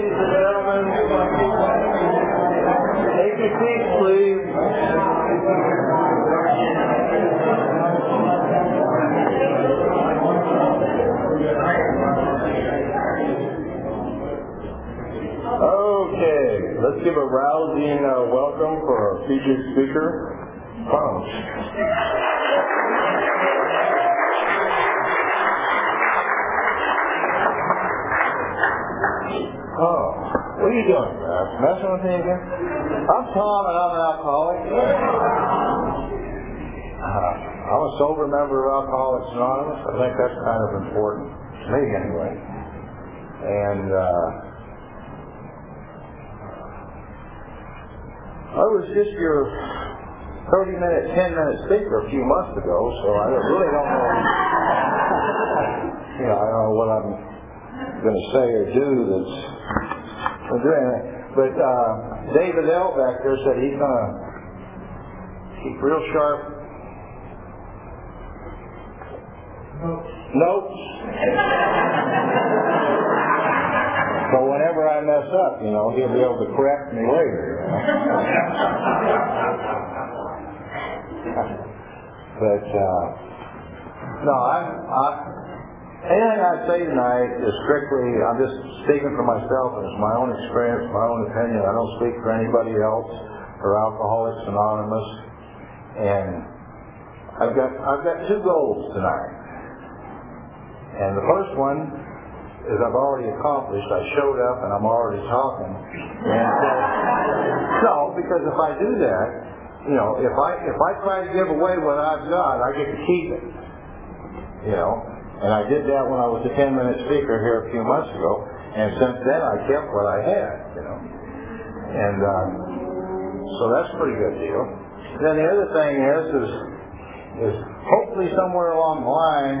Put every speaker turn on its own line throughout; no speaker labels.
ladies and gentlemen. Take your seats, please. Okay, let's give a rousing uh, welcome for our featured speaker, Tom. Oh, what are you doing, man? Messing with me again? I'm Tom and I'm an alcoholic. Uh, I'm a sober member of Alcoholics Anonymous. I think that's kind of important. To me, anyway. And, uh, I was just your 30 minute, 10 minute speaker a few months ago, so I really don't know. you know, I don't know what I'm going to say or do that's going to do anything. But uh, David L. back there said he's going to keep real sharp notes. so whenever I mess up, you know, he'll be able to correct me later. But uh, no, I'm. I, Anything I say tonight is strictly, I'm just speaking for myself and it's my own experience, my own opinion. I don't speak for anybody else or Alcoholics Anonymous. And I've got, I've got two goals tonight. And the first one is I've already accomplished. I showed up and I'm already talking. And so, no, because if I do that, you know, if I, if I try to give away what I've got, I get to keep it. You know, and I did that when I was a 10 minute speaker here a few months ago. And since then I kept what I had, you know. And uh, so that's a pretty good deal. And then the other thing is, is, is hopefully somewhere along the line,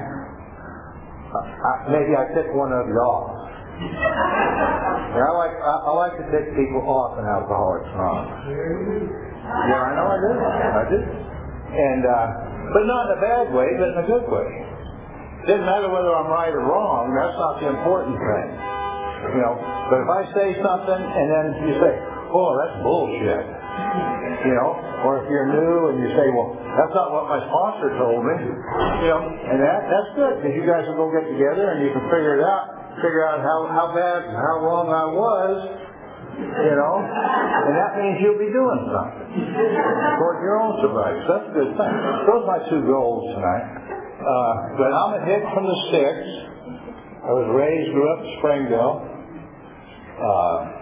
I, maybe I tick one of you off. And I like I, I like to tick people off in Alcoholics Anonymous. Yeah, I know I do. I do. And uh, but not in a bad way, but in a good way. It doesn't matter whether I'm right or wrong. That's not the important thing. You know, but if I say something and then you say, "Oh, that's bullshit," you know, or if you're new and you say, "Well, that's not what my sponsor told me," you know, and that that's good because you guys will go get together and you can figure it out, figure out how how bad, how wrong I was, you know, and that means you'll be doing something toward your own. So that's a good thing. Those are my two goals tonight. Uh, but I'm a hit from the sticks. I was raised, grew up in Springville. Uh,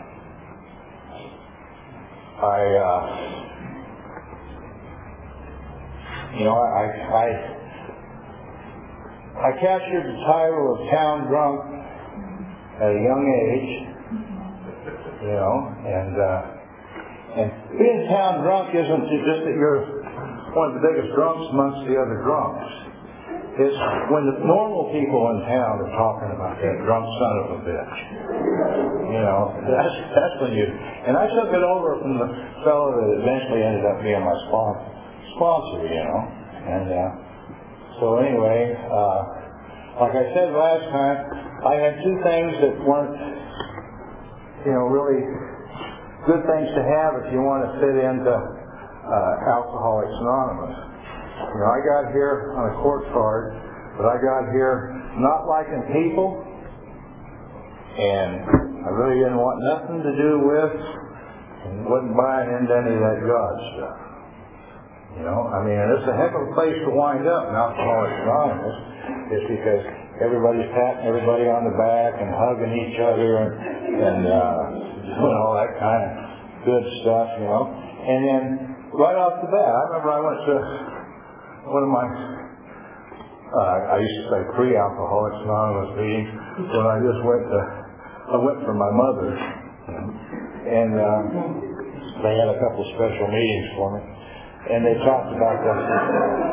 I, uh, you know, I, I, I captured the title of town drunk at a young age, you know, and uh, and being town drunk isn't just that you're one of the biggest drunks amongst the other drunks. It's when the normal people in town are talking about that drunk son of a bitch. You know, that's that's when you. And I took it over from the fellow that eventually ended up being my sponsor, sponsor you know. And uh, so anyway, uh, like I said last time, I had two things that weren't, you know, really good things to have if you want to fit into uh, Alcoholics Anonymous. You know, I got here on a court card, but I got here not liking people, and I really didn't want nothing to do with, and wasn't buying into any of that God stuff. You know, I mean, it's a heck of a place to wind up in Alcoholics Anonymous, just because everybody's patting everybody on the back and hugging each other and, and uh, doing all that kind of good stuff, you know. And then right off the bat, I remember I went to one of my, uh, I used to say pre-alcoholics anonymous meetings when I just went to, I went for my mother, and uh, they had a couple of special meetings for me, and they talked about that.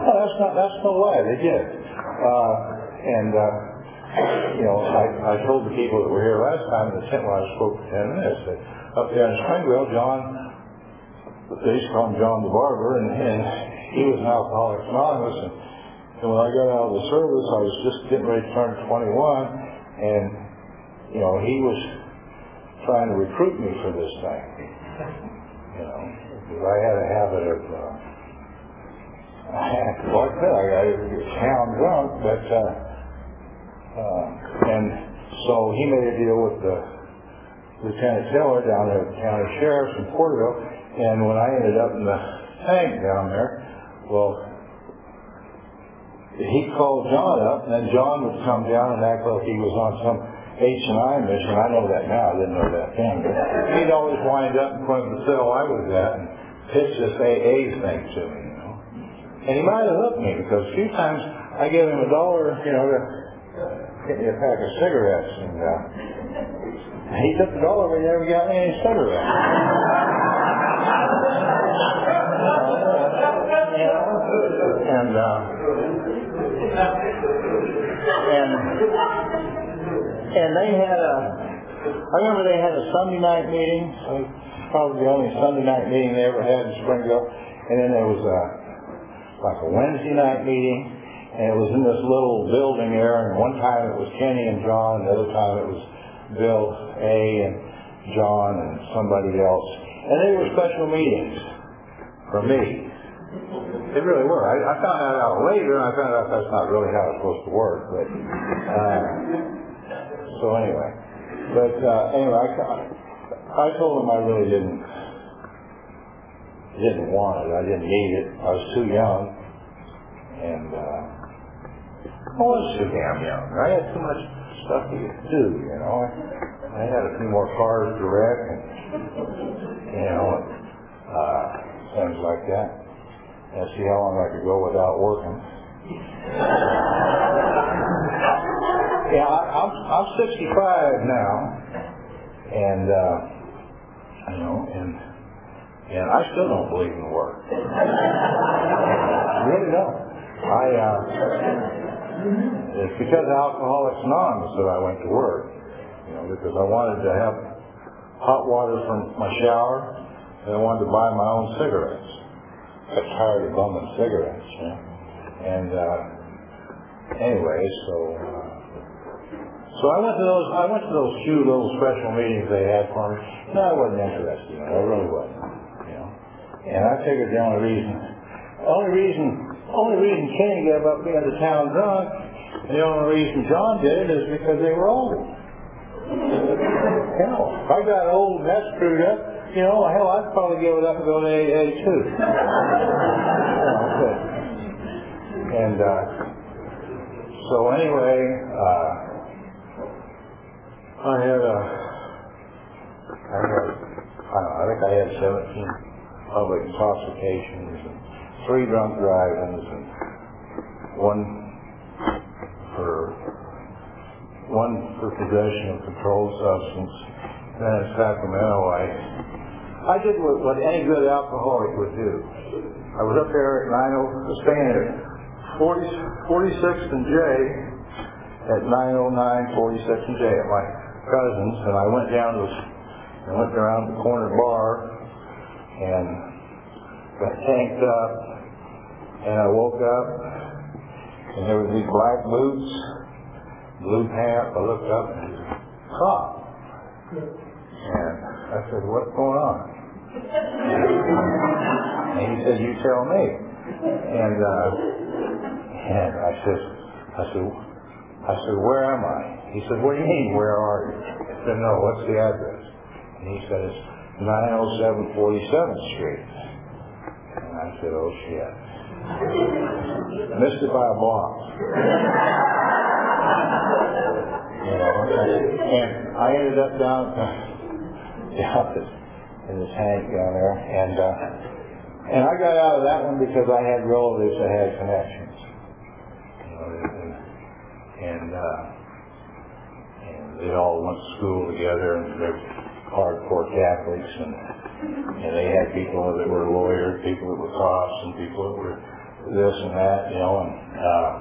Oh, that's not, that's no way, they did. Uh, and, uh, you know, I, I told the people that were here last time in the tent when I spoke for 10 minutes that up there in Springville, John, they used to call him John the Barber, and, and he was an alcoholic anonymous. And, and when I got out of the service, I was just getting ready to turn 21, and you know he was trying to recruit me for this thing. You know, because I had a habit of, uh, like I said, I got town drunk, but, uh, uh, and so he made a deal with the Lieutenant Taylor down there at the county sheriff's in Porterville, and when I ended up in the tank down there, well, he called John up, and John would come down and act like he was on some H and I mission. I know that now. I didn't know that then. But he'd always wind up in front of the cell I was at and pitch this AA thing to me, you know. And he might have hooked me because a few times I gave him a dollar, you know, to get me a pack of cigarettes, and uh, he took the dollar, but he never got me any cigarettes. and uh, and and they had a. I remember they had a Sunday night meeting. Probably the only Sunday night meeting they ever had in Springville. And then there was a like a Wednesday night meeting, and it was in this little building there. And one time it was Kenny and John, the other time it was Bill A. and John and somebody else. And they were special meetings for me. They really were. I, I found that out later, and I found out that's not really how it's supposed to work. But uh, so anyway, but uh, anyway, I, I told him I really didn't didn't want it. I didn't need it. I was too young, and uh, I was too damn young. I had too much stuff to do. You know, I, I had a few more cars to wreck, and you know, uh, things like that and see how long I could go without working. yeah, I, I'm I'm 65 now, and uh, you know, and and I still don't believe in work. Really don't. I uh, it's because of Alcoholics Anonymous that I went to work. You know, because I wanted to have hot water from my shower, and I wanted to buy my own cigarettes got tired of bumming cigarettes, you know. And uh, anyway, so uh, so I went to those I went to those few little special meetings they had for me. No, I wasn't interested in it. I really wasn't. You know. And I figured the only reason only reason only reason Kenny gave up being the town drunk, and the only reason John did it is because they were old. You know, if I got old and that screwed up, you know, hell, I'd probably give it up and go to AA too. and uh, so anyway, uh, I had a, I had, I, know, I think I had 17 public intoxications and three drunk drivings and one for one for possession of controlled substance. Then in Sacramento, I I did what, what any good alcoholic would do. I was up there at 90, staying at 40, 46th and J, at 909 46th and J at my cousin's, and I went down to, I went around the corner bar, and got tanked up, and I woke up, and there were these black boots, blue pants. I looked up, and he was a cop. And I said, what's going on? And he said, you tell me. And, uh, and I said, I said, I said, where am I? He said, what do you mean, where are you? I said, no, what's the address? And he said, it's 907 47th Street. And I said, oh shit. Missed it by a block. You know, and I ended up down, down in the tank down there, and uh, and I got out of that one because I had relatives that had connections. And and, uh, and they all went to school together, and they're hardcore Catholics, and and they had people that were lawyers, people that were cops, and people that were this and that, you know, and uh,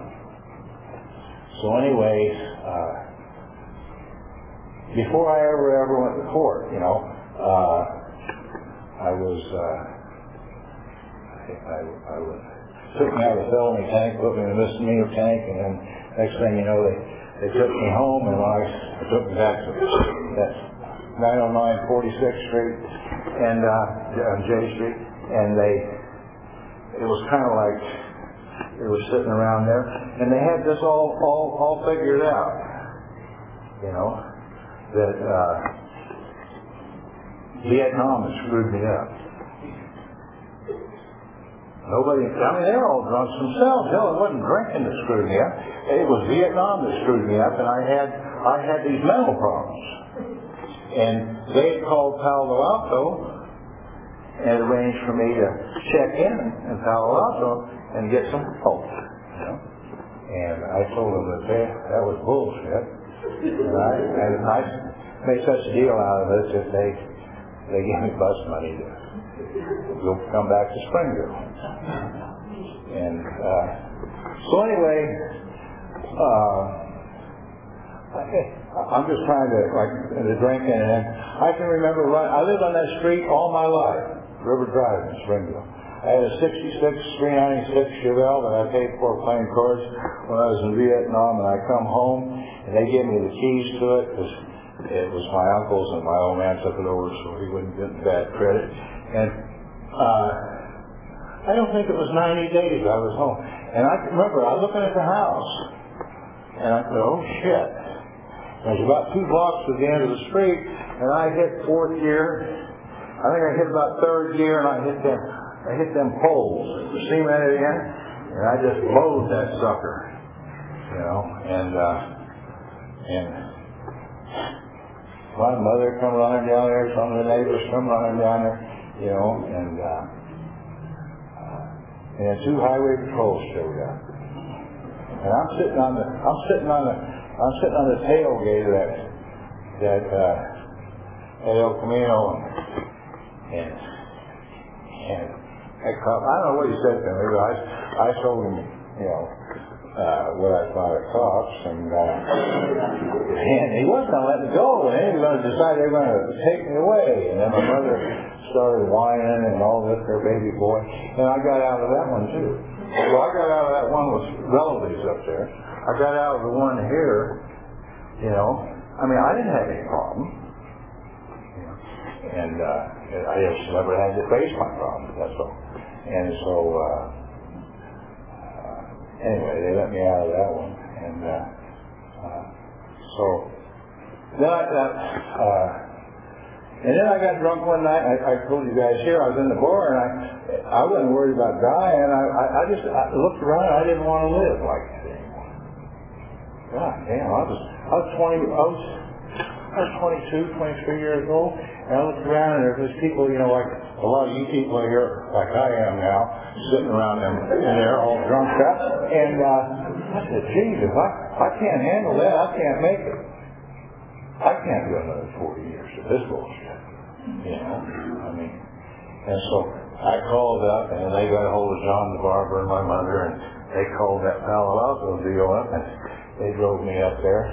so anyway. Uh, before I ever ever went to court, you know, uh, I was, uh, I, I was, took me out of the felony tank, put me in a misdemeanor tank, and then next thing you know, they, they took me home, and I, I took me back to that 909 46th Street and uh, J Street, and they, it was kind of like they were sitting around there, and they had this all all all figured out, you know, that uh, Vietnam had screwed me up. Nobody, I mean, they're all drunks themselves. Hell, it wasn't drinking that screwed me up. It was Vietnam that screwed me up, and I had, I had these mental problems. And they called Palo Alto and arranged for me to check in in Palo Alto and get some help. You know? And I told them that they, that was bullshit. And I, and I made such a deal out of it that they, they gave me bus money to go come back to Springville. And uh, so anyway, uh, I'm just trying to like the drinking, and I can remember. Right, I lived on that street all my life, River Drive in Springville. I had a 66 396 Chevelle that I paid for playing cards when I was in Vietnam, and I come home and they gave me the keys to it because it was my uncle's, and my old man took it over so he wouldn't get bad credit. And uh, I don't think it was 90 days I was home. And I remember I was looking at the house, and I said, oh shit. It was about two blocks to the end of the street, and I hit fourth gear. I think I hit about third gear, and I hit them, I hit them poles, the cement again, and I just blowed that sucker, you know, and, uh, and my mother come running down there, some of the neighbors come running down there, you know, and, uh, and two highway patrols showed up. And I'm sitting on the, I'm sitting on the, I'm sitting on the tailgate of that, that, uh, El Camino, and, and I, called, I don't know what he said to me, but I, I told him, you know, uh, what I thought of cops, and, uh, and he wasn't going to let me go, and he was going to decide they were going to take me away, and then my mother started whining and all this, their baby boy, and I got out of that one too. Well, I got out of that one with relatives up there. I got out of the one here, you know. I mean, I didn't have any problem. And uh, I just never had to face my problems, that's all. And so, uh, anyway, they let me out of that one. And uh, uh, so, then I, uh, and then I got drunk one night. I, I told you guys here, I was in the bar, and I I wasn't worried about dying. I I, I just I looked around. I didn't want to live like that anymore. God damn, I was I was twenty. I was I was 22, 23 years old, and I looked around, and there was people, you know, like a lot of you people here, like I am now, sitting around them in there all drunk up. And uh, I said, Jesus, I I can't handle that. I can't make it. I can't go another 40 years of this bullshit. You know, I mean, and so I called up and they got a hold of John the barber and my mother and they called that Palo Alto deal up and they drove me up there.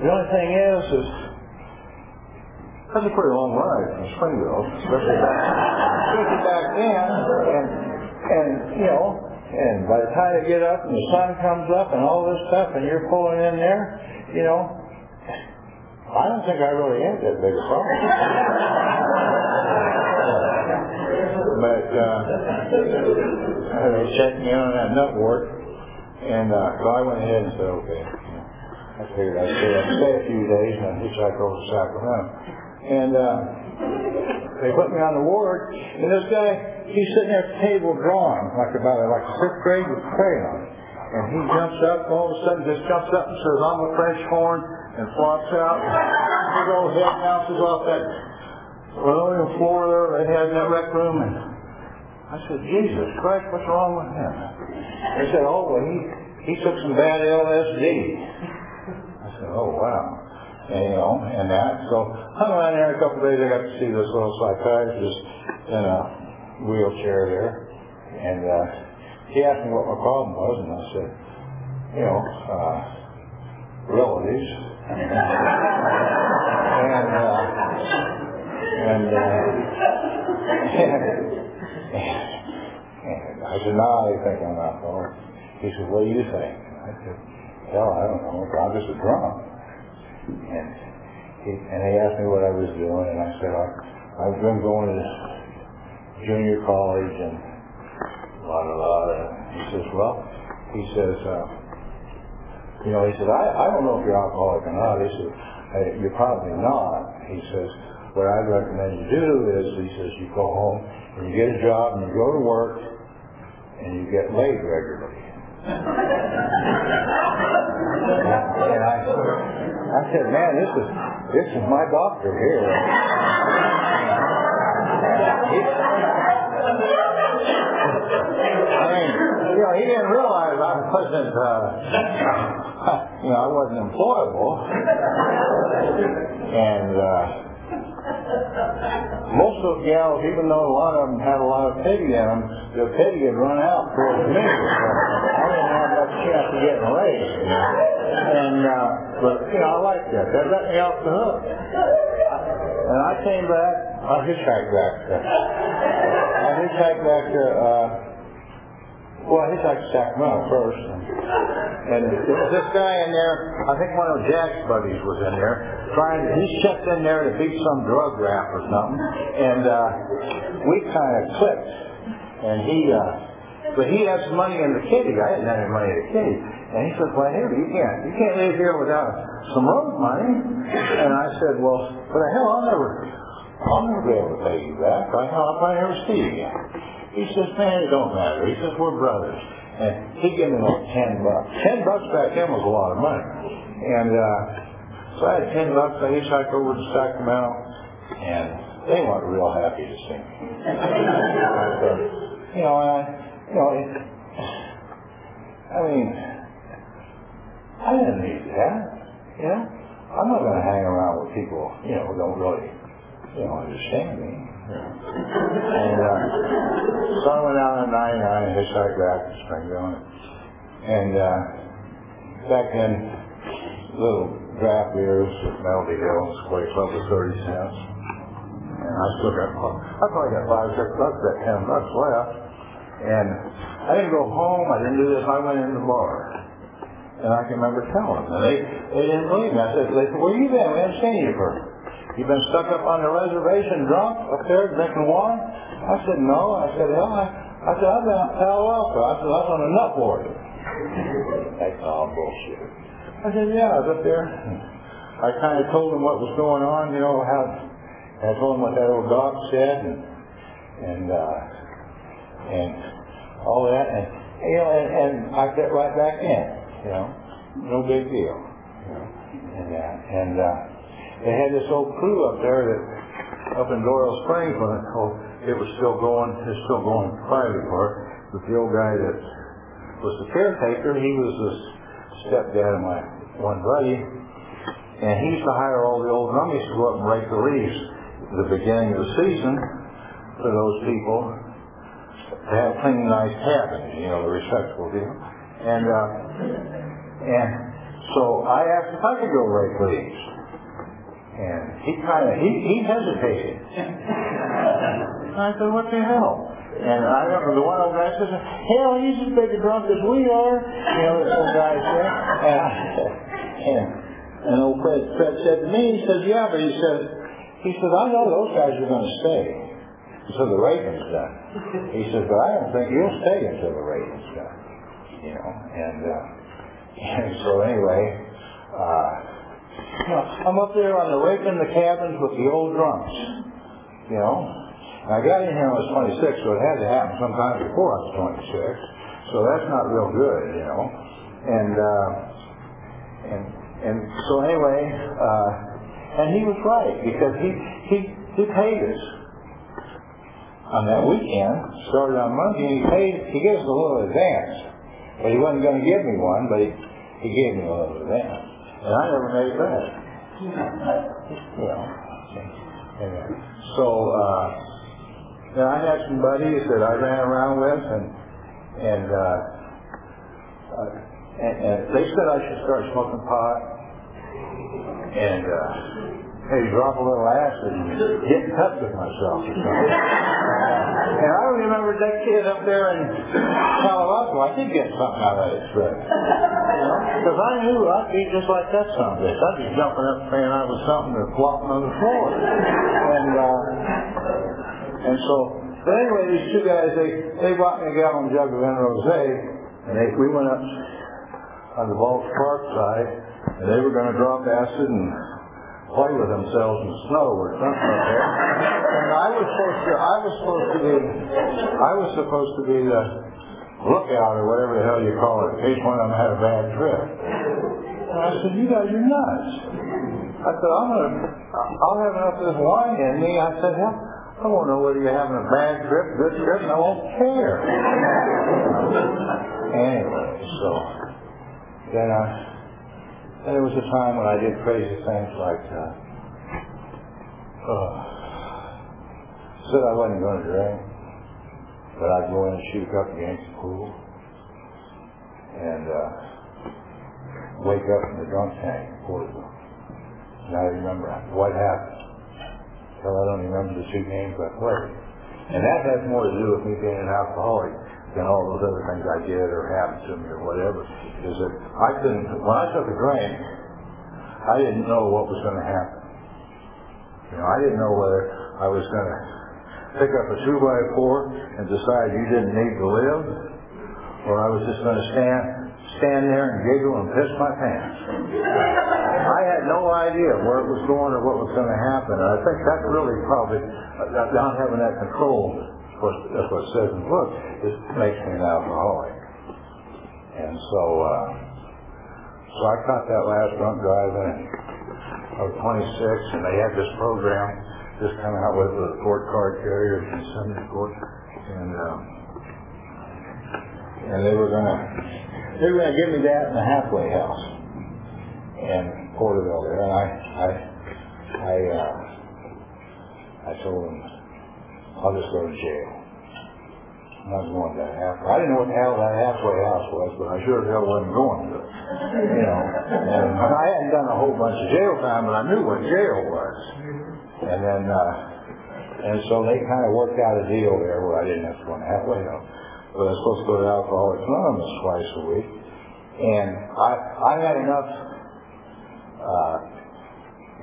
The only thing is, is that's a pretty long ride from Springville, especially back, especially back then. And, and, you know, and by the time you get up and the sun comes up and all this stuff and you're pulling in there, you know, I don't think I really had that big a problem. but uh, they checked me on that nut wart, and uh, so I went ahead and said, okay. I figured I'd stay, I'd stay a few days and I'd hitchhike over to Sacramento. And uh, they put me on the ward, and this guy, he's sitting there at the table drawing, like about like fifth grade with crayon. And he jumps up, all of a sudden just jumps up and says, I'm a French horn, and flops out. His old head bounces off that linoleum floor there they had in that rec room. And I said, Jesus Christ, what's wrong with him? They said, oh, well, he, he took some bad LSD. I said, oh, wow. You know, and that. So hung around there a couple days. I got to see this little psychiatrist in a wheelchair there. And uh, he asked me what my problem was, and I said, you know, uh, relatives. and uh, and, uh, and, I said, no, I think I'm not going. He said, what do you think? I said, hell, I don't know. I'm just a drunk. And he, and he asked me what I was doing, and I said, I, I've been going to junior college and blah, blah, blah. He says, well, he says, uh, you know, he said, I, I don't know if you're alcoholic or not. He said, hey, you're probably not. He says, what I'd recommend you do is, he says, you go home and you get a job and you go to work and you get laid regularly. and I, I said, man, this is this is my doctor here. I mean, you know, he didn't realize I wasn't, uh, you know, I wasn't employable. And uh, most of the gals, even though a lot of them had a lot of pity in them, the pity had run out towards me. I didn't have much chance of getting laid. And, uh, but, you know, I liked that. That let me off the hook. And I came back, I hitchhiked back. I hitchhiked back to, uh, well, hitchhiked to Sacramento first. And, there was this guy in there, I think one of Jack's buddies was in there, trying to, he's checked in there to beat some drug rap or something. And, uh, we kind of clicked. And he, uh, but he had some money in the kitty. I didn't have any money in the kitty. And he said, well, here, you can't, you can't live here without some road money. And I said, well, for the hell, I'll never, I'll never be able to pay you back. I, I'll probably never see you again. He says, man, it don't matter. He says, we're brothers. And he gave me like ten bucks. Ten bucks back then was a lot of money. And, uh, so I had ten bucks. I hitchhiked over to Sacramento, and they weren't real happy to see me. but, you know, I, you know, it, I mean, I didn't need that. You know, I'm not going to hang around with people, you know, who don't really, you know, understand me. And uh, so I went out on 99 and hitchhiked back to Springville. And uh, back then, little draft beers at Melody Hill, Square Club was 30 cents. And I still got, I probably got five six bucks, that 10 bucks left. And I didn't go home, I didn't do this, I went in the bar. And I can remember telling them. And they, they didn't believe me. I said, they said, where you been? We haven't seen you for. You been stuck up on the reservation drunk up there drinking wine? I said, no. I said, hell, I, I said, I've been out Palo Alto. I said, I was on a nut board. Said, oh, bullshit. I said, yeah, I was up there. I kind of told them what was going on, you know, how, I told them what that old dog said and, and, uh, and all that. And, you know, and, and I fit right back in you know, no big deal, you know, and that. And uh, they had this old crew up there that up in Doyle Springs when it, oh, it was still going, it's still going private part. But the old guy that was the caretaker, he was the stepdad of my one buddy, and he used to hire all the old rummies to go up and rake the leaves at the beginning of the season for those people to have clean, nice cabins, you know, the respectable deal. And uh, and so I asked if I could go rake leaves. And he kind of, he, he hesitated. I said, what the hell? And I remember the one old guy says, hell, he's as big a drunk as we are. You know, this old guy said. And, and, and old Fred, Fred said to me, he says, yeah, but he said, he said, I know those guys are going to stay until the raking's done. He says, but I don't think you'll stay until the raking's done. You know, and, uh, and so anyway, uh, you know, I'm up there on the raking the cabins with the old drunks, you know. And I got in here when I was 26, so it had to happen sometime before I was 26. So that's not real good, you know. And, uh, and, and so anyway, uh, and he was right because he, he, he paid us on that weekend, started on Monday, and he paid, he gave us a little advance. But he wasn't going to give me one, but he, he gave me a little advance. And I never made back. You. Anyway. So, uh, then I had some buddies that I ran around with, and and, uh, uh, and, and they said I should start smoking pot, and uh, maybe drop a little acid and get in touch with myself or something. and I remember that kid up there in Palo Alto, I did get something out of that experiment. Because I knew I'd be just like that some bitch. I'd be jumping up saying I was something and flopping on the floor. And, uh, and so, but anyway, these two guys, they, they bought me a gallon jug of N Rosé, and they, we went up on the Balch Park side, and they were going to drop acid and play with themselves in snow or something like that. And I was supposed to, I was supposed to be, I was supposed to be the lookout or whatever the hell you call it, in case one of them had a bad trip. And I said, you guys are nuts. I said, I'm gonna, I'll have enough of this wine in me. I said, hell, I won't know whether you're having a bad trip, good trip, and I won't care. anyway, so then I, there was a time when I did crazy things like, uh, uh, said I wasn't going to drink, but I'd go in and shoot a couple games of pool, and uh, wake up in the drunk tank Porterville. And I remember what happened. Well, I don't remember the two games I played. And that has more to do with me being an alcoholic than all those other things I did or happened to me or whatever. Is that I couldn't, when I took a drink, I didn't know what was going to happen. You know, I didn't know whether I was going to pick up a two by four and decide you didn't need to live, or I was just going to stand stand there and giggle and piss my pants. I had no idea where it was going or what was going to happen. And I think that's really probably not having that control. That's what it says in the book. It makes me an alcoholic. And so, uh, so I caught that last drunk driving. I was 26, and they had this program just coming out with the court card carriers and Sunday court, and um, and they were gonna they were gonna give me that in the halfway house in Porterville there, and I I I uh, I told them I'll just go to jail. I was going to that halfway. I didn't know what hell that halfway house was, but I sure as hell wasn't going to. You know, and I hadn't done a whole bunch of jail time, but I knew what jail was. And then, uh, and so they kind of worked out a deal there where I didn't have to go in halfway house. But I was supposed to go to Alcoholics Anonymous twice a week. And I, I had enough uh,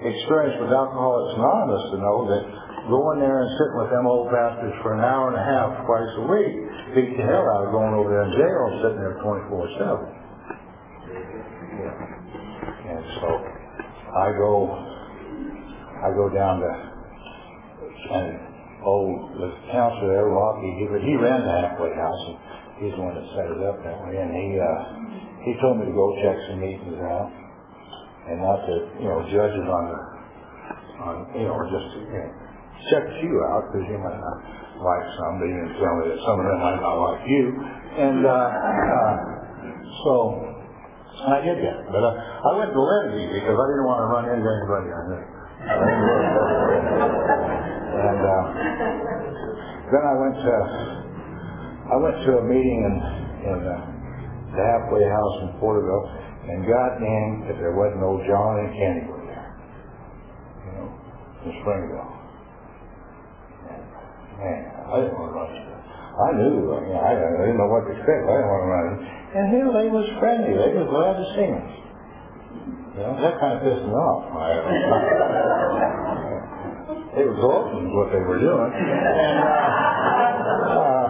experience with Alcoholics Anonymous to know that going there and sitting with them old bastards for an hour and a half twice a week beat the hell out of going over there in jail and sitting there 24-7. And so I go, I go down to, and old the counselor there, Rocky, he, he ran the halfway house, and he's the one that set it up that way, and he, uh, he told me to go check some meetings out, and not to, you know, judges on the, on, you know, or just, you know, check you out, because you might not like somebody, and tell me that some of them might not like you, and, uh, uh so, I did that, but uh, I went to Lindsay because I didn't want to run into anybody I knew. and uh, then I went to I went to a meeting in in uh, the halfway house in Porterville, and goddamn if there wasn't old John and Kenny were there, you know, in Springville. And, man, I didn't want to run into. I knew, I, mean, I, didn't know what to expect. I didn't want to run into. And here they was friendly. They was glad to see me. You know, that kind of pissed me off. I, it was awesome what they were doing. And, uh,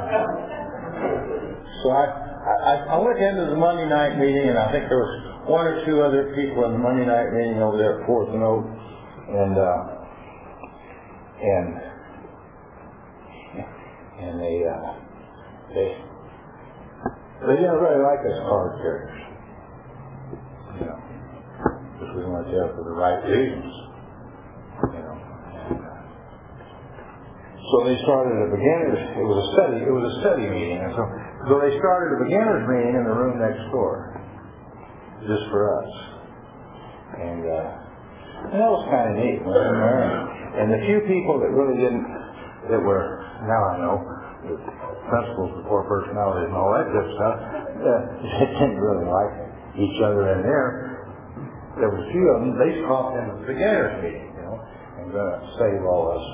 so I, I, I went into the Monday night meeting, and I think there was one or two other people in the Monday night meeting over there at Fourth and Oak, and uh, and and they uh, they they didn't really like us card carriers. You know, because we weren't there for the right reasons. You know. So they started a beginners. It was a study. It was a study meeting, and so so they started a beginners meeting in the room next door, just for us. And uh, and that was kind of neat. And the few people that really didn't, that were now I know the principles before personalities and all that good stuff, uh, they didn't really like each other in there. There was a few of them, they stopped in the beginners meeting, you know, and gonna save all us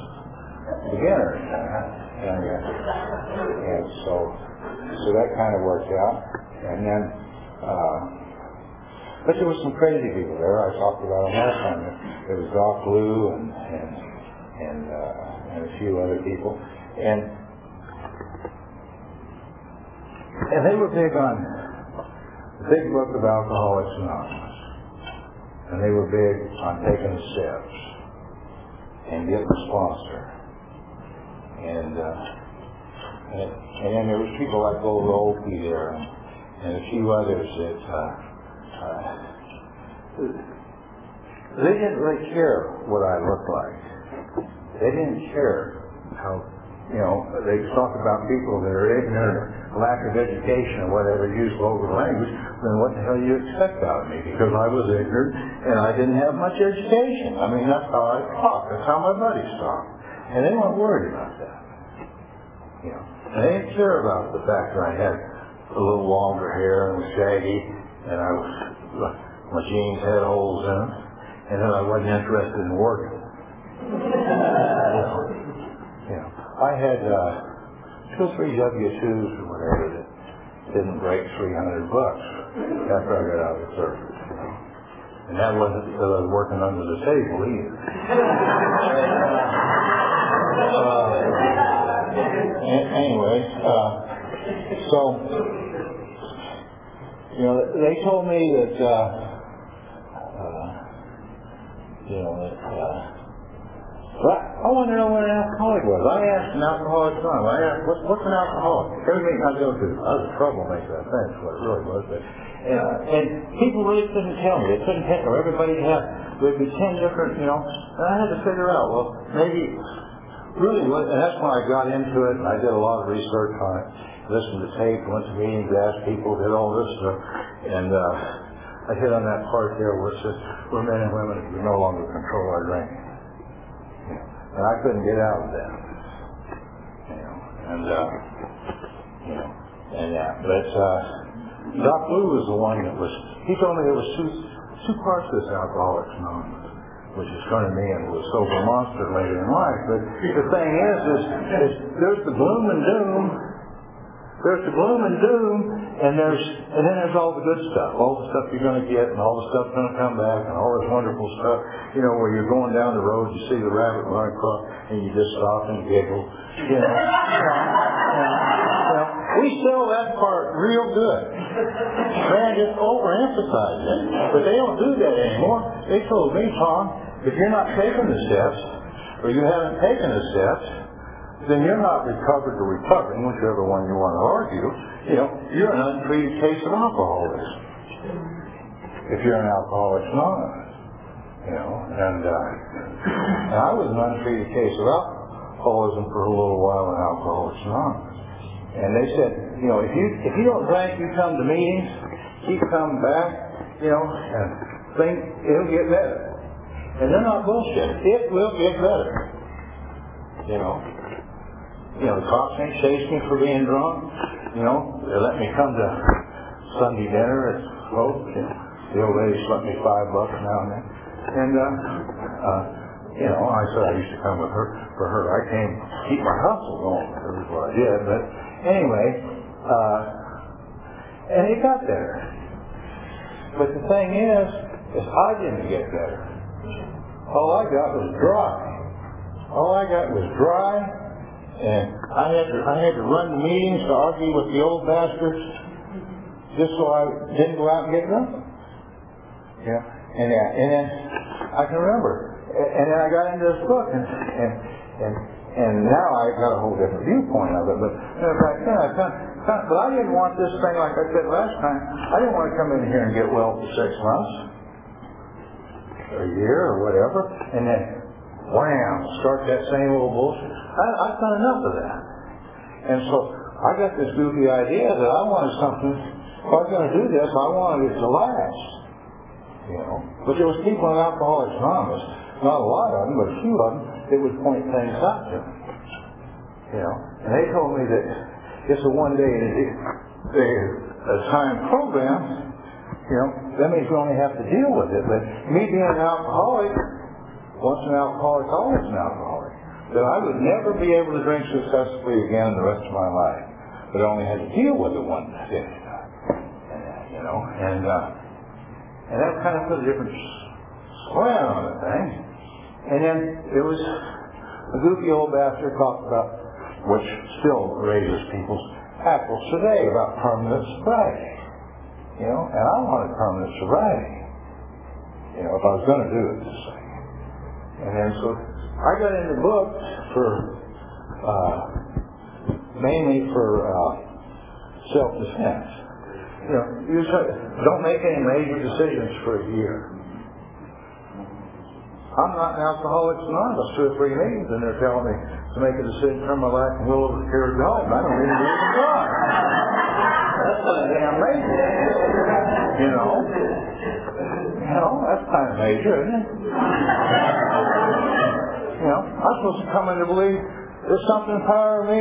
beginners. And, uh, and so, so that kind of worked out. And then, uh, But there were some crazy people there. I talked about them last time. There was Doc Lou and and and, uh, and a few other people, and and they were big on the big book of Alcoholics Anonymous, and they were big on taking steps and getting a sponsor, and. Uh, and, and then there was people like old Opie there and, and a few others that uh, uh, they didn't really care what I looked like. They didn't care how, you know, they talk about people that are ignorant or lack of education or whatever, use vulgar language, then what the hell do you expect out of me? Because I was ignorant and I didn't have much education. I mean, that's how I talk. That's how my buddies talk. And they weren't worried about that. You know. I didn't care about the fact that I had a little longer hair and was shaggy, and I was my jeans had holes in them, and then I wasn't interested in working. I had uh, two or three W-2s or whatever that didn't break 300 bucks after I got out of service. You? And that wasn't because I was working under the table either. uh, anyway, uh, so you know, they told me that uh, uh, you know that. Uh, well, I wanted to know what an alcoholic was. I asked an alcoholic son. I asked, what's, what's an alcoholic? Every meeting I go to, I was a troublemaker, I think, what it really was. But, and, and people really couldn't tell me. They couldn't tell. Everybody had, there'd be ten different, you know, and I had to figure out, well, maybe really and that's when I got into it, and I did a lot of research on it. Listened to tape, went to meetings, asked people, did all this stuff, and uh, I hit on that part there it says we're men and women who no longer control our drinking. And I couldn't get out of that. You know, and uh, you know, and yeah, but uh, Doc Lou was the one that was. He told me there was two two parts to this Alcoholics Anonymous which is turning me into a was sober monster later in life. But the thing is, is, is there's the gloom and doom. There's the gloom and doom, and there's and then there's all the good stuff, all the stuff you're going to get, and all the stuff going to come back, and all this wonderful stuff. You know, where you're going down the road, you see the rabbit run across, and you just stop and giggle. You know, know, we sell that part real good. Man, just overemphasize it, but they don't do that anymore. They told me, Tom, if you're not taking the steps, or you haven't taken the steps, then you're not recovered or recovering, whichever one you want to argue. You know, you're an untreated case of alcoholism. If you're an alcoholic anonymous. You know, and, uh, and I was an untreated case of alcoholism for a little while in Alcoholics Anonymous. And they said, you know, if you if you don't drink, you come to meetings, keep coming back, you know, and think it'll get better. And they're not bullshit. It will get better. You know. You know, the cops ain't chasing me for being drunk. You know, they let me come to Sunday dinner at Slope. You know, the old lady slipped me five bucks now and then. And, uh, uh, you know, I said I used to come with her for her. I came to keep my hustle going. That was what I did. But anyway, uh, and it got there. But the thing is, is I didn't get better. All I got was dry. All I got was dry, and I had to I had to run the meetings to argue with the old bastards just so I didn't go out and get drunk. Yeah, and uh, and then I can remember, and then I got into this book, and and and and now I've got a whole different viewpoint of it. But you know, back then, I kind of, but I didn't want this thing like I said last time. I didn't want to come in here and get well for six months a year or whatever, and then wham, start that same old bullshit. I, I've done enough of that. And so I got this goofy idea that I wanted something, if I was going to do this, I wanted it to last. You know, but there was people in Alcoholics Anonymous, not a lot of them, but a few of them, that would point things out to me. You know, and they told me that it's a one day a time program, you know, that means we only have to deal with it. But me being an alcoholic, once an alcoholic, always an alcoholic. That I would never be able to drink successfully again in the rest of my life. But I only had to deal with it one day. You know, and uh, And that kind of put a different slant on the thing. And then it was a goofy old bastard talked about, which still raises people's hackles today, about permanent sobriety. You know, and I wanted permanent sobriety. You know, if I was going to do it this thing. And so I got into books for, uh, mainly for uh, self-defense. You know, you say, don't make any major decisions for a year. I'm not an Alcoholics Anonymous two or three meetings, and they're telling me to make a decision from my life and will over the care of God, I don't even believe in God. That's of damn major. You know? Know, that's kind of major, isn't it? You know, I'm supposed to come in to believe there's something power me,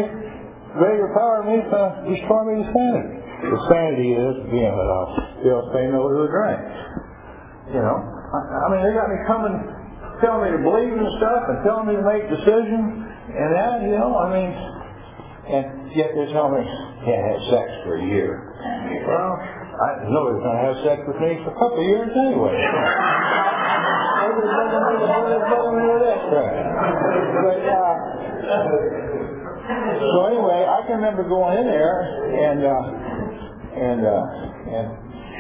greater power me to destroy me to sanity. The sanity is, again, that I'll still say no to a drink. You know? I, I mean, they got me coming telling me to believe in stuff and telling me to make decisions and that, you know, I mean, and yet they're telling me can't have sex for a year. Well, I nobody's going to have sex with me for a couple of years anyway. But, uh, so anyway, I can remember going in there and uh, and uh, and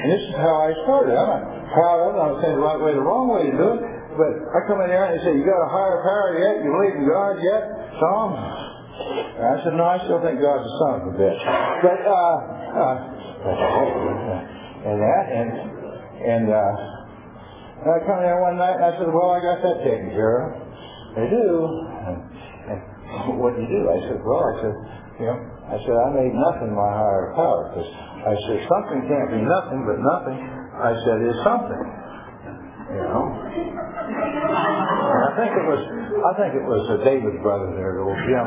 and this is how I started. I'm not proud of it. I'm saying the right way, the wrong way to do it. But I come in there and they say, you got a higher power yet? You believe in God yet, Tom? I said, no, I still think God's a son of a bitch. But, uh, uh, and that, and, and, uh, I come there one night and I said, well, I got that taken care of. They do. And, and what do you do? I said, well, I said, you know, I said, I made nothing my higher power. Because I said, something can't be nothing, but nothing, I said, is something. You know? And I think it was, I think it was uh, David's brother there, old Jim.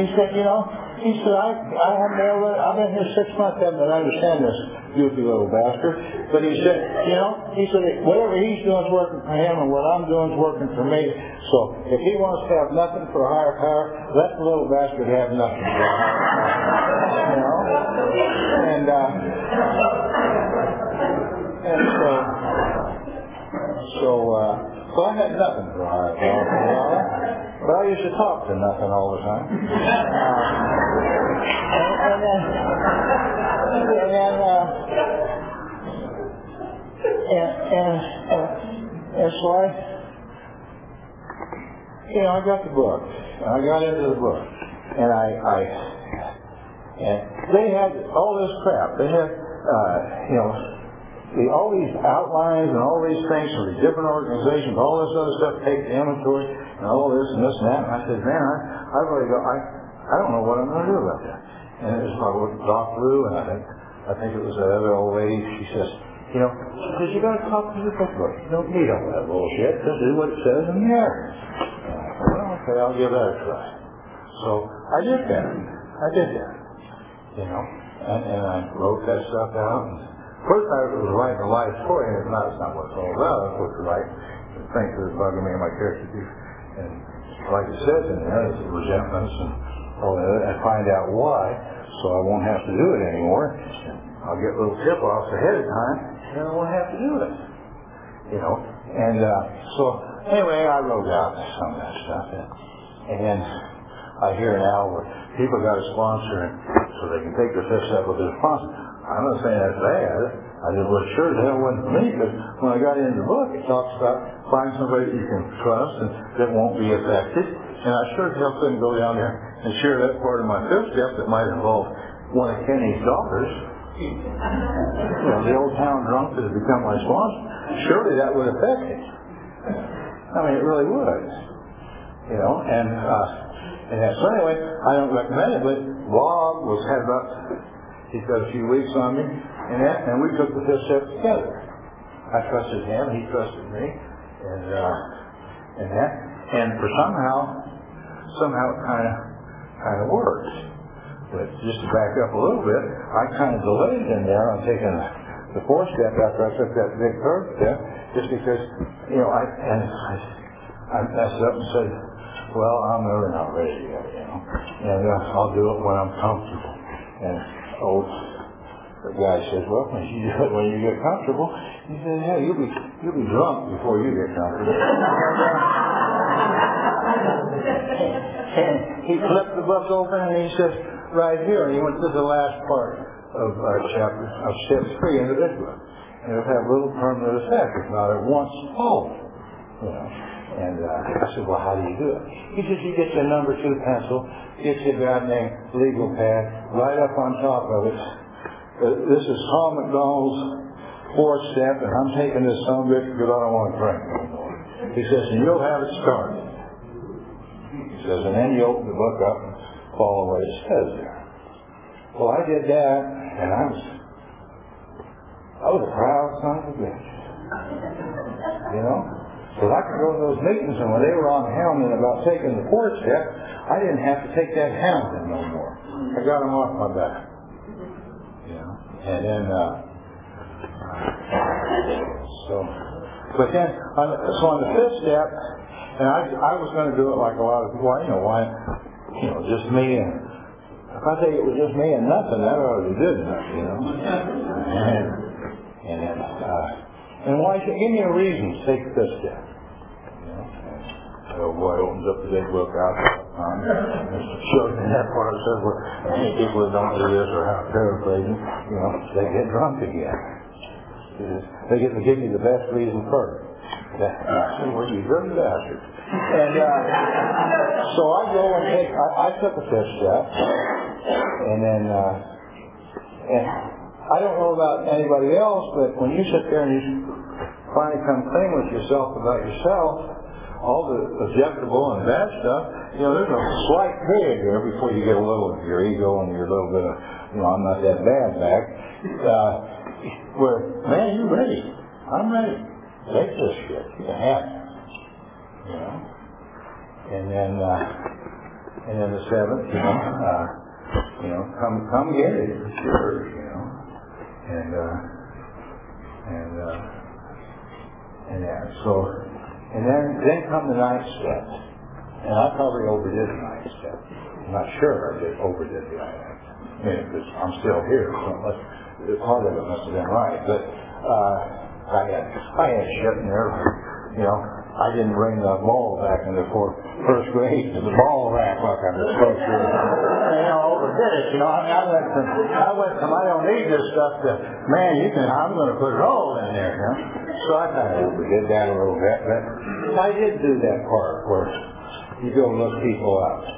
He said, you know, he said, I, I haven't ever, I've been here six months, haven't I understand this goofy little bastard. But he said, you know, he said, whatever he's doing is working for him and what I'm doing is working for me. So if he wants to have nothing for a higher power, let the little bastard have nothing for a higher power. You know? And, uh, and so, so, uh, so I had nothing for higher power. I used to talk to nothing all the time. Uh, and, and then, and then, uh, and, and, and, and so I, you know, I got the book. I got into the book. And I, I, and they had all this crap. They had, uh, you know, the, all these outlines and all these things from the different organizations, all this other stuff, take the inventory and all this and this and that. And I said, man, I, I really go, I, I don't know what I'm going to do about that. And it was probably Doc Lou, and I think, I think it was that other old lady. She says, you know, because you got to talk to the book. You don't need all that bullshit. Just do what it says in there. Well, okay, I'll give that a try. So I did that. I did that. You know, and, and I wrote that stuff out. And first I was writing a life story, and it's not, it's not what it's all about. What to write. The things that are bugging me and my character. And like it says in there, it's resentments and all that. And find out why, so I won't have to do it anymore. I'll get little tip-offs ahead of time, and I won't have to do it. You know, and uh, so anyway, I wrote out some of that stuff, and, and I hear now where people got a sponsor, and so they can take their fifth step with their sponsor. I'm not saying that's bad. I just was sure as hell wasn't me because when I got into the book, it talks about find somebody you can trust and that won't be affected. And I sure as hell couldn't go down there and share that part of my fifth step that might involve one of Kenny's daughters. You know, the old town drunk that has become my sponsor. Surely that would affect it. I mean, it really would. You know, and uh, and so anyway, I don't recommend it, but Bob was had about he's got a few weeks on me, and that, and we took the fifth step together. I trusted him, he trusted me, and uh, and that, and for somehow, somehow it kind of kind of worked. But just to back up a little bit, I kind of delayed in there on taking the fourth step after I took that big third step, just because, you know, I and I, I messed up and said, well, I'm really not ready yet, you know, and uh, I'll do it when I'm comfortable. And old The guy says, well, when you when you get comfortable. He says, yeah, you'll be, you'll be drunk before you get comfortable. and he flipped the book open and he says, right here, and he went to the last part of our chapter, of step three in the big book. And it'll have little permanent effect, if not at once all. You know. And uh, I said, well, how do you do it? He says, you get your number two pencil, get your goddamn legal pad, right up on top of it. Uh, this is Tom McDonald's fourth step, and I'm taking this some bitch because I don't want to drink anymore. He says, and you'll have it started. He says, and then you open the book up and follow what it says there. Well, I did that, and I was, I was a proud son of a bitch. You know? Because I could go to those meetings, and when they were on hounding about taking the fourth step, I didn't have to take that hounding no more. I got them off my back. And then, uh, so, but then, on, so on the fifth step, and I, I was going to do it like a lot of people, you know, why, you know, just me and, if I say it was just me and nothing, that already did enough, you know. And, and then, uh, and why give me a reason to take this step. You know, the boy opens up the big book out um, and shows me that part that says, well, any people that don't do this or how paraphrasing, you know, they get drunk again. They get to give me the best reason first. I said, well, you dirty bastard. And uh, so I go and take, I, I took a fifth step, and then, uh, and I don't know about anybody else, but when you sit there and you finally come clean with yourself about yourself, all the objectable and bad stuff, you know, there's a slight period there before you get a little of your ego and your little bit of, you know, I'm not that bad back, uh, where, man, you ready. I'm ready. Take this shit. You have it. You know? And then, uh, and then the seventh, you know, uh, you know, come, come get it. It's yours, you know. And, uh, and, uh, and yeah, so, and then, then come the ninth step. And I probably overdid the ninth step. I'm not sure I did overdid the ninth step. I mean, because I'm still here, so unless, part of it must have been right. But, uh, I had, I had shit in there, you know, I didn't bring the ball back in the fourth, first grade to the ball rack like I was supposed to. You know, overdid it. You know, I, mean, I went from I went from I don't need this stuff to man, you can I'm going to put it all in there. You know? So I kind of overdid that a little bit, but I did do that part where you go look people up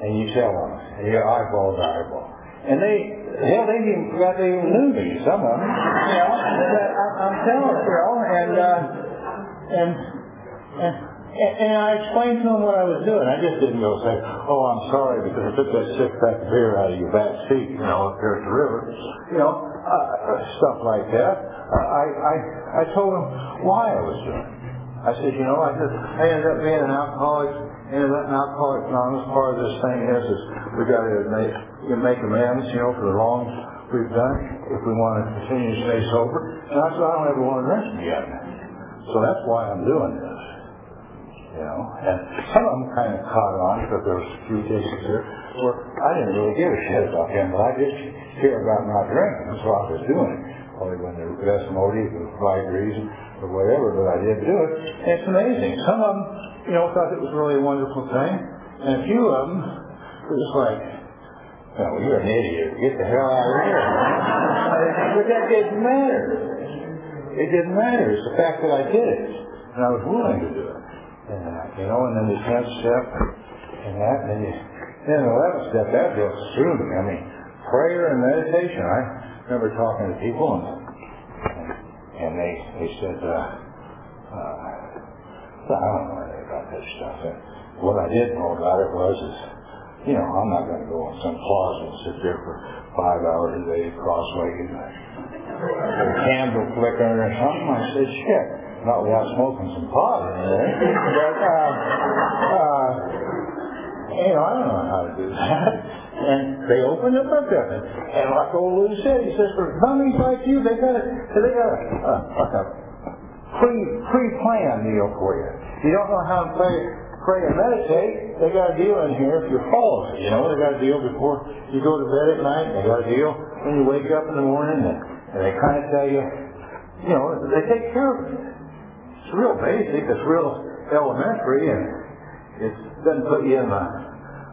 and you tell them, and you're eyeball to eyeball. And they, hell, they even forgot they even knew me, some of them. You know, but I, I'm telling you and, uh, and and, I explained to him what I was doing. I just didn't go say, oh, I'm sorry because I took that six pack of beer out of your back seat, you know, up there at the river. You know, uh, stuff like that. I, I, I told him why I was doing it. I said, you know, I just, I ended up being an alcoholic, ended up an alcoholic anonymous. Part of this thing is, is we got to make, make amends, you know, for the wrongs we've done if we want to continue to stay sober. And I said, I don't ever want to drink again. So that's why I'm doing this you know. And some of them kind of caught on because there was a few cases here where I didn't really give a shit about him, but I did care about not drinking, so I was doing it. Only when the best motive, or the right reason, or whatever, but I did do it. And it's amazing. Some of them, you know, thought it was really a wonderful thing, and a few of them were just like, well, you're an idiot. Get the hell out of here. but that didn't matter. It didn't matter. It's the fact that I did it. And I was willing to do it and you know, and then the tenth step and that, and then you, then the eleventh step, that just through. I mean, prayer and meditation. I remember talking to people and and, they they said, uh, uh, I don't know anything about this stuff. And what I did know about it was is, you know, I'm not going to go in some closet and sit there for five hours a day cross-legged, a candle flickering or something. I said, shit not without smoking some pot in there. But, uh, uh, you know, I don't know how to do that. And they opened up a different. And like old Lou said, he says, for dummies like you, they got a, they got a, uh, like a pre, pre-planned deal for you. You don't know how to play pray and meditate, they got a deal in here if you're following. You know, they got a deal before you go to bed at night. They got a deal when you wake up in the morning, and, and they kind of tell you, you know, they take care of it. It's real basic. It's real elementary, and it doesn't put you in the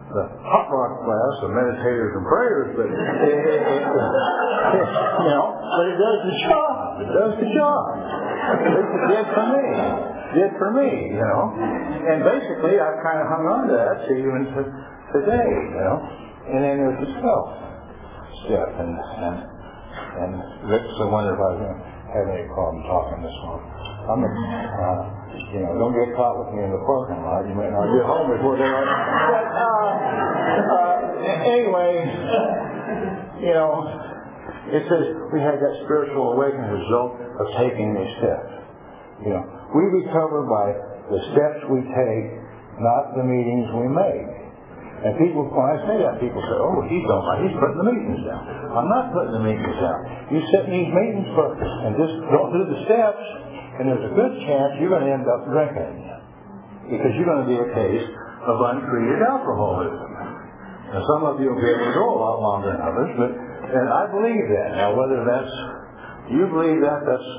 the hot rock class of meditators and prayers, but it, it, it, you know, but it does the job. It does the job. It did for me. Did for me, you know. And basically, I've kind of hung on to that to even to today, you know. And then there's the twelfth step, and and and Rick's I wonder if I have any problem talking this long. I'm a, uh, you know, don't get caught with me in the parking lot. You might not get home before are. But uh, uh, anyway, you know, it says we had that spiritual awakening result of taking these steps. You know, we recover by the steps we take, not the meetings we make. And people, when I say that, people say, oh, he's on he's putting the meetings down. I'm not putting the meetings down. You set these meetings for, and just don't do the steps, and there's a good chance you're going to end up drinking. Because you're going to be a case of untreated alcoholism. Now, some of you will be able to go a lot longer than others, but and I believe that. Now, whether that's you believe that, that's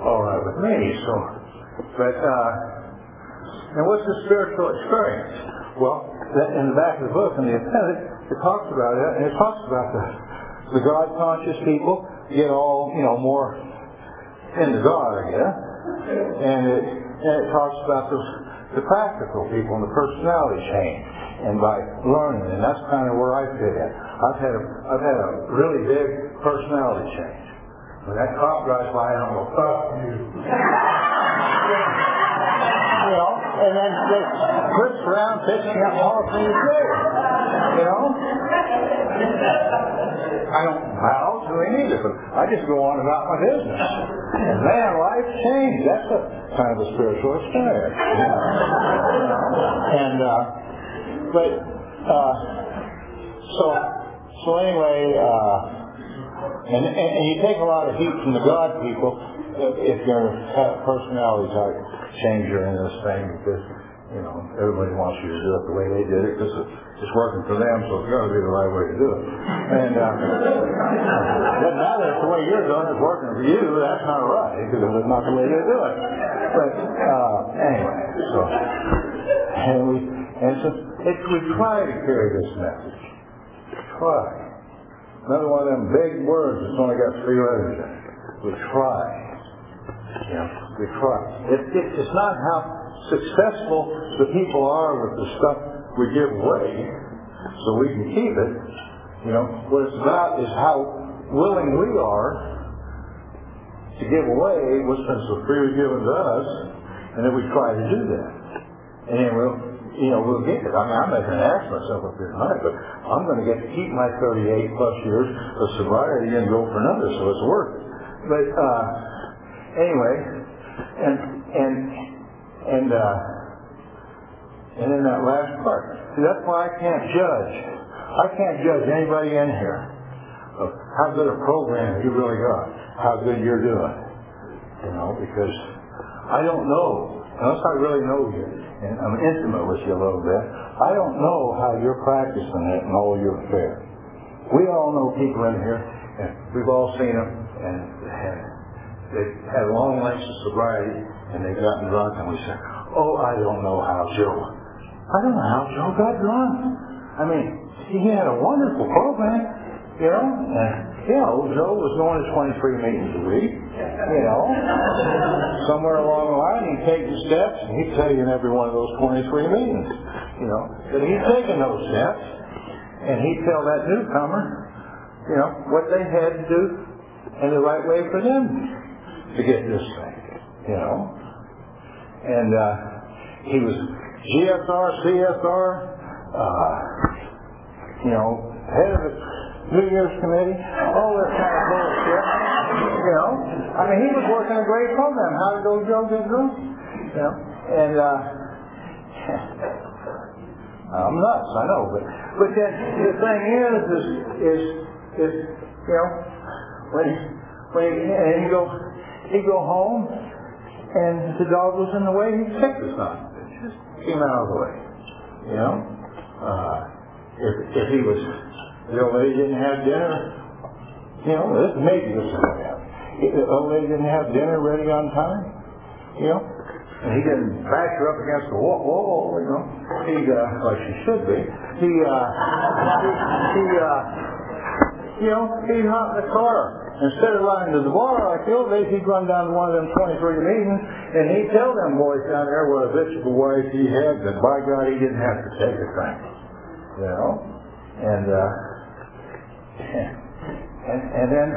all right with me. So, but uh, and what's the spiritual experience? Well, in the back of the book, in the appendix, it talks about it, and it talks about the the God conscious people get all you know more into God, I guess, and it and it talks about the the practical people and the personality change and by learning, and that's kind of where I fit in. I've had a, I've had a really big personality change. When that cop drives by, I don't go, fuck you. you know, and then just flips around, pitching up all the things there. You know? I don't bow to any of it. I just go on about my business. And man, life changed. That's a kind of a spiritual experience. And uh, but uh, so so anyway, uh, and, and and you take a lot of heat from the God people if your personality type changer in this thing because you know everybody wants you to do it the way they did it because it's working for them, so it's got to be the right way to do it. And uh, doesn't matter if the way you're doing it, it's working for you. That's not right because it's not the way they do it. But uh, anyway, so and we and so it's, we try to carry this message. Try. Another one of them big words that's only got three letters in it. We try. You know, we try. It, it, it's not how successful the people are with the stuff we give away so we can keep it. You know, what it's about is how willing we are to give away what's been so freely given to us, and then we try to do that. And we'll you know, we'll get it. I mean, I'm making an ass myself up here tonight, but I'm going to get to keep my 38 plus years of sobriety and go for another, so it's worth it. But uh, anyway, and and and uh, and in that last part. See, that's why I can't judge. I can't judge anybody in here of how good a program you really got, how good you're doing. You know, because I don't know unless I really know you and I'm intimate with you a little bit, I don't know how you're practicing it in all your affairs. We all know people in here, and we've all seen them, and, and they've had long lengths of sobriety, and they've gotten drunk, and we say, oh, I don't know how Joe. I don't know how Joe got drunk. I mean, he had a wonderful program, you know, and you know, Joe was going to 23 meetings a week, you know. Somewhere along the line, he'd take the steps, and he'd tell you in every one of those 23 meetings, you know. But he'd taken those steps, and he'd tell that newcomer, you know, what they had to do and the right way for them to get this thing, you know. And uh, he was GSR, CSR, uh, you know, head of the New Year's committee, all this kind of bullshit. You know, I mean, he was working a great program. How did those Joe get through? You know, and uh, I'm nuts, I know, but but then the thing is, is is is you know, when when he, and he go he go home, and the dog was in the way, he kicked the son. Just few miles away. You know? Uh, if, if he was, the old lady didn't have dinner, you know, this maybe this is what happened. If the old lady didn't have dinner ready on time, you know, and he didn't bash her up against the wall, wall you know, he, uh, like she should be, he, uh, he, he uh, you know, he'd hop in the car. Instead of riding to the bar like the old he'd run down to one of them 23 meetings, and he'd tell them boys down there what a bitch wife he had, that by God, he didn't have to take a thing. You know? And, uh, and, and then,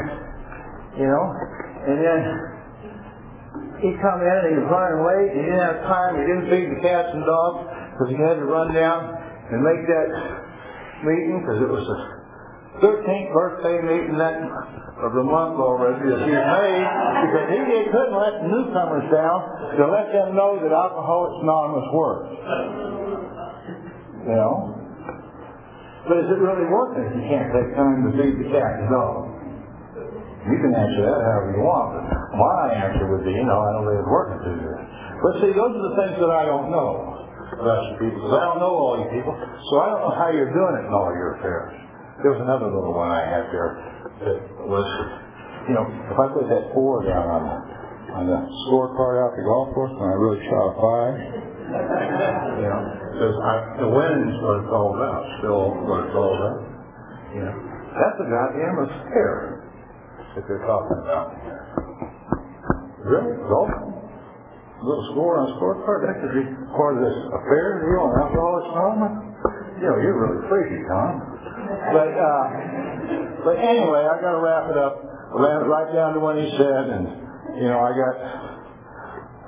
you know, and then he'd come in and he was running late, and he didn't have time, he didn't feed the cats and dogs, because he had to run down and make that meeting, because it was the 13th birthday meeting that of the month already that he made because he, couldn't let newcomers down to let them know that Alcoholics Anonymous works. You know? But is it really working if you can't take time to feed the cat and dog? You can answer that however you want, but my answer would be, you know, I don't think it's working too good. But see, those are the things that I don't know about you people, because I don't know all you people, so I don't know how you're doing it in all your affairs. There was another little one I had there that was, you know, if I put that four down on the, on the scorecard out the golf course when I really shot a five, you know, because the winning's what it's all about, still what it's all about. You know, that's a goddamn affair that they're talking about. Really? Golf? A little score on a scorecard? That could be part of this affair deal on Alcoholics Anonymous? You know, you're really freaky, Tom. But, uh, but anyway, I got to wrap it up. Right down to when he said, and you know, I got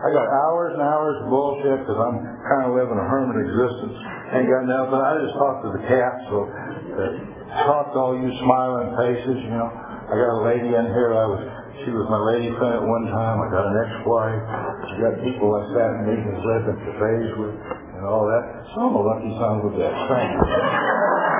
I got hours and hours of bullshit because I'm kind of living a hermit existence. Ain't got nothing. I just talked to the cat, so uh, talk to all you smiling faces. You know, I got a lady in here. I was she was my lady friend at one time. I got an ex-wife. I got people I sat in meetings, lived in cafes with, and all that. So I'm a lucky son of a bitch. Thank you.